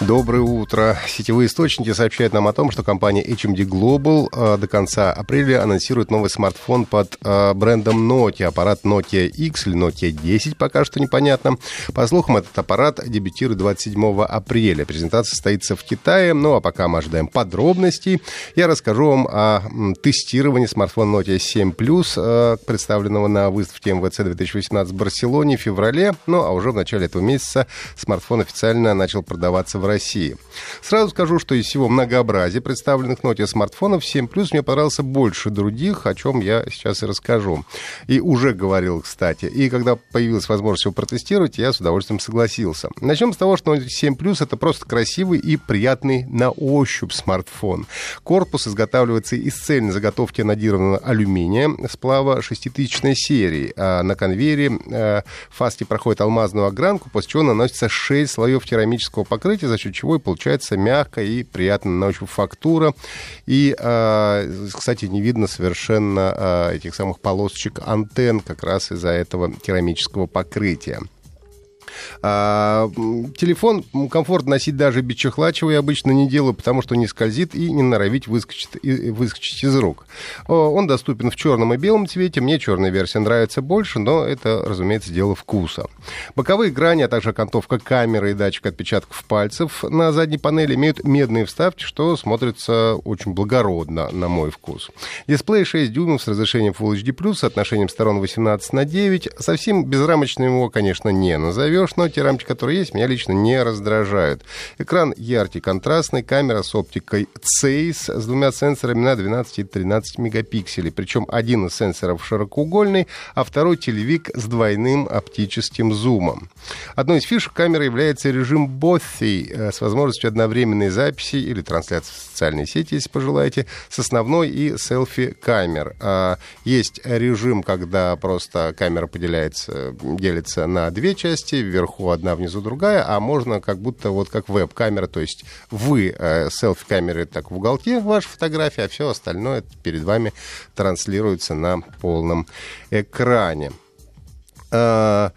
Доброе утро. Сетевые источники сообщают нам о том, что компания HMD Global э, до конца апреля анонсирует новый смартфон под э, брендом Nokia. Аппарат Nokia X или Nokia 10, пока что непонятно. По слухам, этот аппарат дебютирует 27 апреля. Презентация состоится в Китае. Ну, а пока мы ожидаем подробностей, я расскажу вам о тестировании смартфона Nokia 7 Plus, э, представленного на выставке МВЦ 2018 в Барселоне в феврале. Ну, а уже в начале этого месяца смартфон официально начал продаваться в России. Сразу скажу, что из всего многообразия представленных Nokia смартфонов 7 Plus мне понравился больше других, о чем я сейчас и расскажу. И уже говорил, кстати. И когда появилась возможность его протестировать, я с удовольствием согласился. Начнем с того, что Nokia 7 Plus это просто красивый и приятный на ощупь смартфон. Корпус изготавливается из цельной заготовки анодированного алюминия сплава 6000 серии. А на конвейере э, фасти проходит алмазную огранку, после чего наносится 6 слоев керамического покрытия, за счет чего и получается мягкая и приятная на ощупь фактура. И, э, кстати, не видно совершенно э, этих самых полосочек антенн как раз из-за этого керамического покрытия. А, телефон комфортно носить даже без чехла, чего я обычно не делаю, потому что не скользит и не норовить выскочить, выскочить из рук. Он доступен в черном и белом цвете. Мне черная версия нравится больше, но это, разумеется, дело вкуса. Боковые грани, а также окантовка камеры и датчик отпечатков пальцев на задней панели имеют медные вставки, что смотрится очень благородно, на мой вкус. Дисплей 6 дюймов с разрешением Full HD+, с отношением сторон 18 на 9. Совсем безрамочным его, конечно, не назовешь но те рамки, которые есть, меня лично не раздражают. Экран яркий, контрастный, камера с оптикой CEIS с двумя сенсорами на 12 и 13 мегапикселей. Причем один из сенсоров широкоугольный, а второй телевик с двойным оптическим зумом. Одной из фишек камеры является режим Bothy э, с возможностью одновременной записи или трансляции в социальной сети, если пожелаете, с основной и селфи-камер. А, есть режим, когда просто камера поделяется, делится на две части, вверху одна, внизу другая, а можно как будто вот как веб-камера, то есть вы э, селфи-камеры так в уголке ваша фотография, а все остальное перед вами транслируется на полном экране. Э,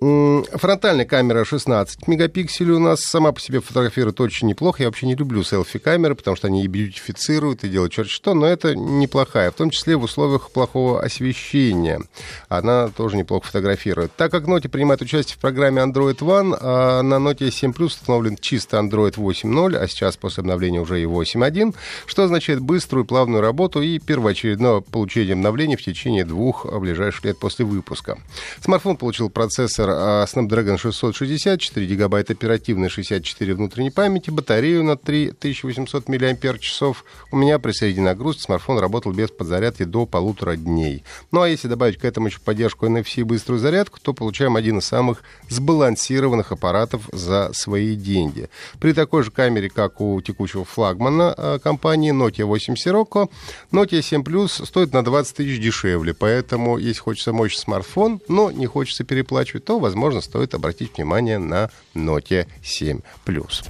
Фронтальная камера 16 мегапикселей у нас. Сама по себе фотографирует очень неплохо. Я вообще не люблю селфи-камеры, потому что они и бьютифицируют, и делают черт что, но это неплохая, в том числе в условиях плохого освещения. Она тоже неплохо фотографирует. Так как Note принимает участие в программе Android One, а на Note 7 Plus установлен чисто Android 8.0, а сейчас после обновления уже и 8.1, что означает быструю плавную работу и первоочередное получение обновлений в течение двух ближайших лет после выпуска. Смартфон получил процессор а Snapdragon 660, 4 гигабайта оперативной, 64 внутренней памяти, батарею на 3800 мАч. У меня при средней нагрузке смартфон работал без подзарядки до полутора дней. Ну а если добавить к этому еще поддержку NFC и быструю зарядку, то получаем один из самых сбалансированных аппаратов за свои деньги. При такой же камере, как у текущего флагмана а, компании Nokia 8 Sirocco, Nokia 7 Plus стоит на 20 тысяч дешевле, поэтому если хочется мощный смартфон, но не хочется переплачивать, то возможно, стоит обратить внимание на Nokia 7 Plus.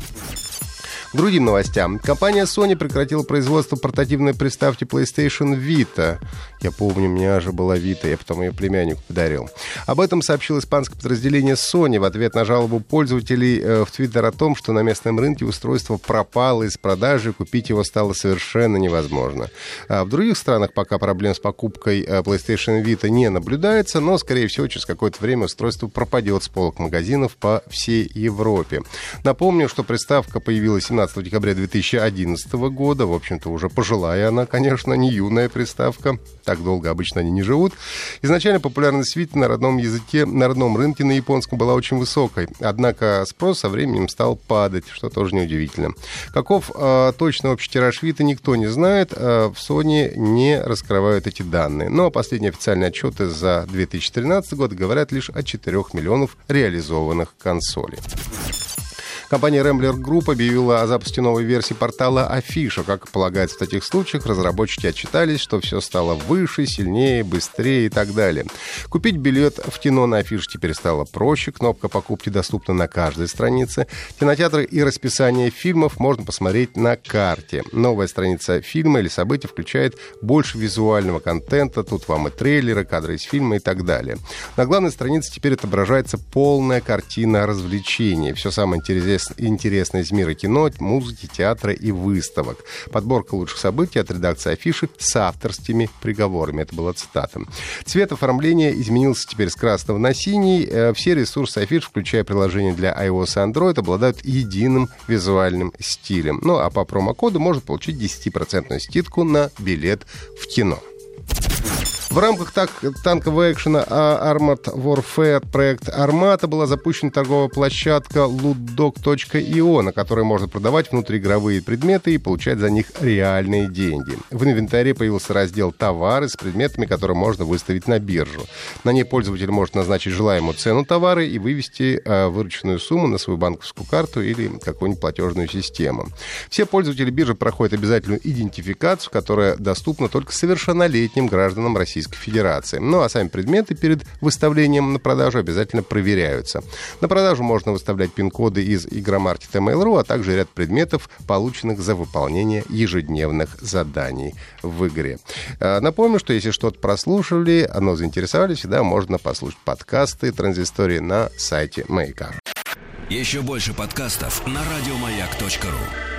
К другим новостям. Компания Sony прекратила производство портативной приставки PlayStation Vita. Я помню, у меня же была Vita, я потом ее племяннику подарил. Об этом сообщил испанское подразделение Sony в ответ на жалобу пользователей э, в Twitter о том, что на местном рынке устройство пропало из продажи, купить его стало совершенно невозможно. А в других странах пока проблем с покупкой э, PlayStation Vita не наблюдается, но, скорее всего, через какое-то время устройство пропадет с полок магазинов по всей Европе. Напомню, что приставка появилась 17 15 декабря 2011 года. В общем-то, уже пожилая она, конечно, не юная приставка. Так долго обычно они не живут. Изначально популярность Vita на родном языке, на родном рынке на японском была очень высокой. Однако спрос со временем стал падать, что тоже неудивительно. Каков э, точно общий тираж Vita, никто не знает. Э, в Sony не раскрывают эти данные. Но последние официальные отчеты за 2013 год говорят лишь о 4 миллионов реализованных консолей. Компания Rambler Group объявила о запуске новой версии портала Афиша. Как полагается в таких случаях, разработчики отчитались, что все стало выше, сильнее, быстрее и так далее. Купить билет в кино на Афише теперь стало проще. Кнопка покупки доступна на каждой странице. Кинотеатры и расписание фильмов можно посмотреть на карте. Новая страница фильма или события включает больше визуального контента. Тут вам и трейлеры, кадры из фильма и так далее. На главной странице теперь отображается полная картина развлечений. Все самое интересное из мира кино, музыки, театра и выставок. Подборка лучших событий от редакции афиши с авторскими приговорами. Это была цитата. Цвет оформления изменился теперь с красного на синий. Э, все ресурсы афиш, включая приложения для iOS и Android, обладают единым визуальным стилем. Ну а по промокоду можно получить 10% скидку на билет в кино. В рамках так, танкового экшена Armored Warfare проект Армата была запущена торговая площадка lootdog.io, на которой можно продавать внутриигровые предметы и получать за них реальные деньги. В инвентаре появился раздел «Товары» с предметами, которые можно выставить на биржу. На ней пользователь может назначить желаемую цену товара и вывести э, вырученную сумму на свою банковскую карту или какую-нибудь платежную систему. Все пользователи биржи проходят обязательную идентификацию, которая доступна только совершеннолетним гражданам Российской Российской Федерации. Ну а сами предметы перед выставлением на продажу обязательно проверяются. На продажу можно выставлять пин-коды из игромаркета Mail.ru, а также ряд предметов, полученных за выполнение ежедневных заданий в игре. А, напомню, что если что-то прослушали, оно заинтересовали, всегда можно послушать подкасты транзистории на сайте Маяка. Еще больше подкастов на радиомаяк.ру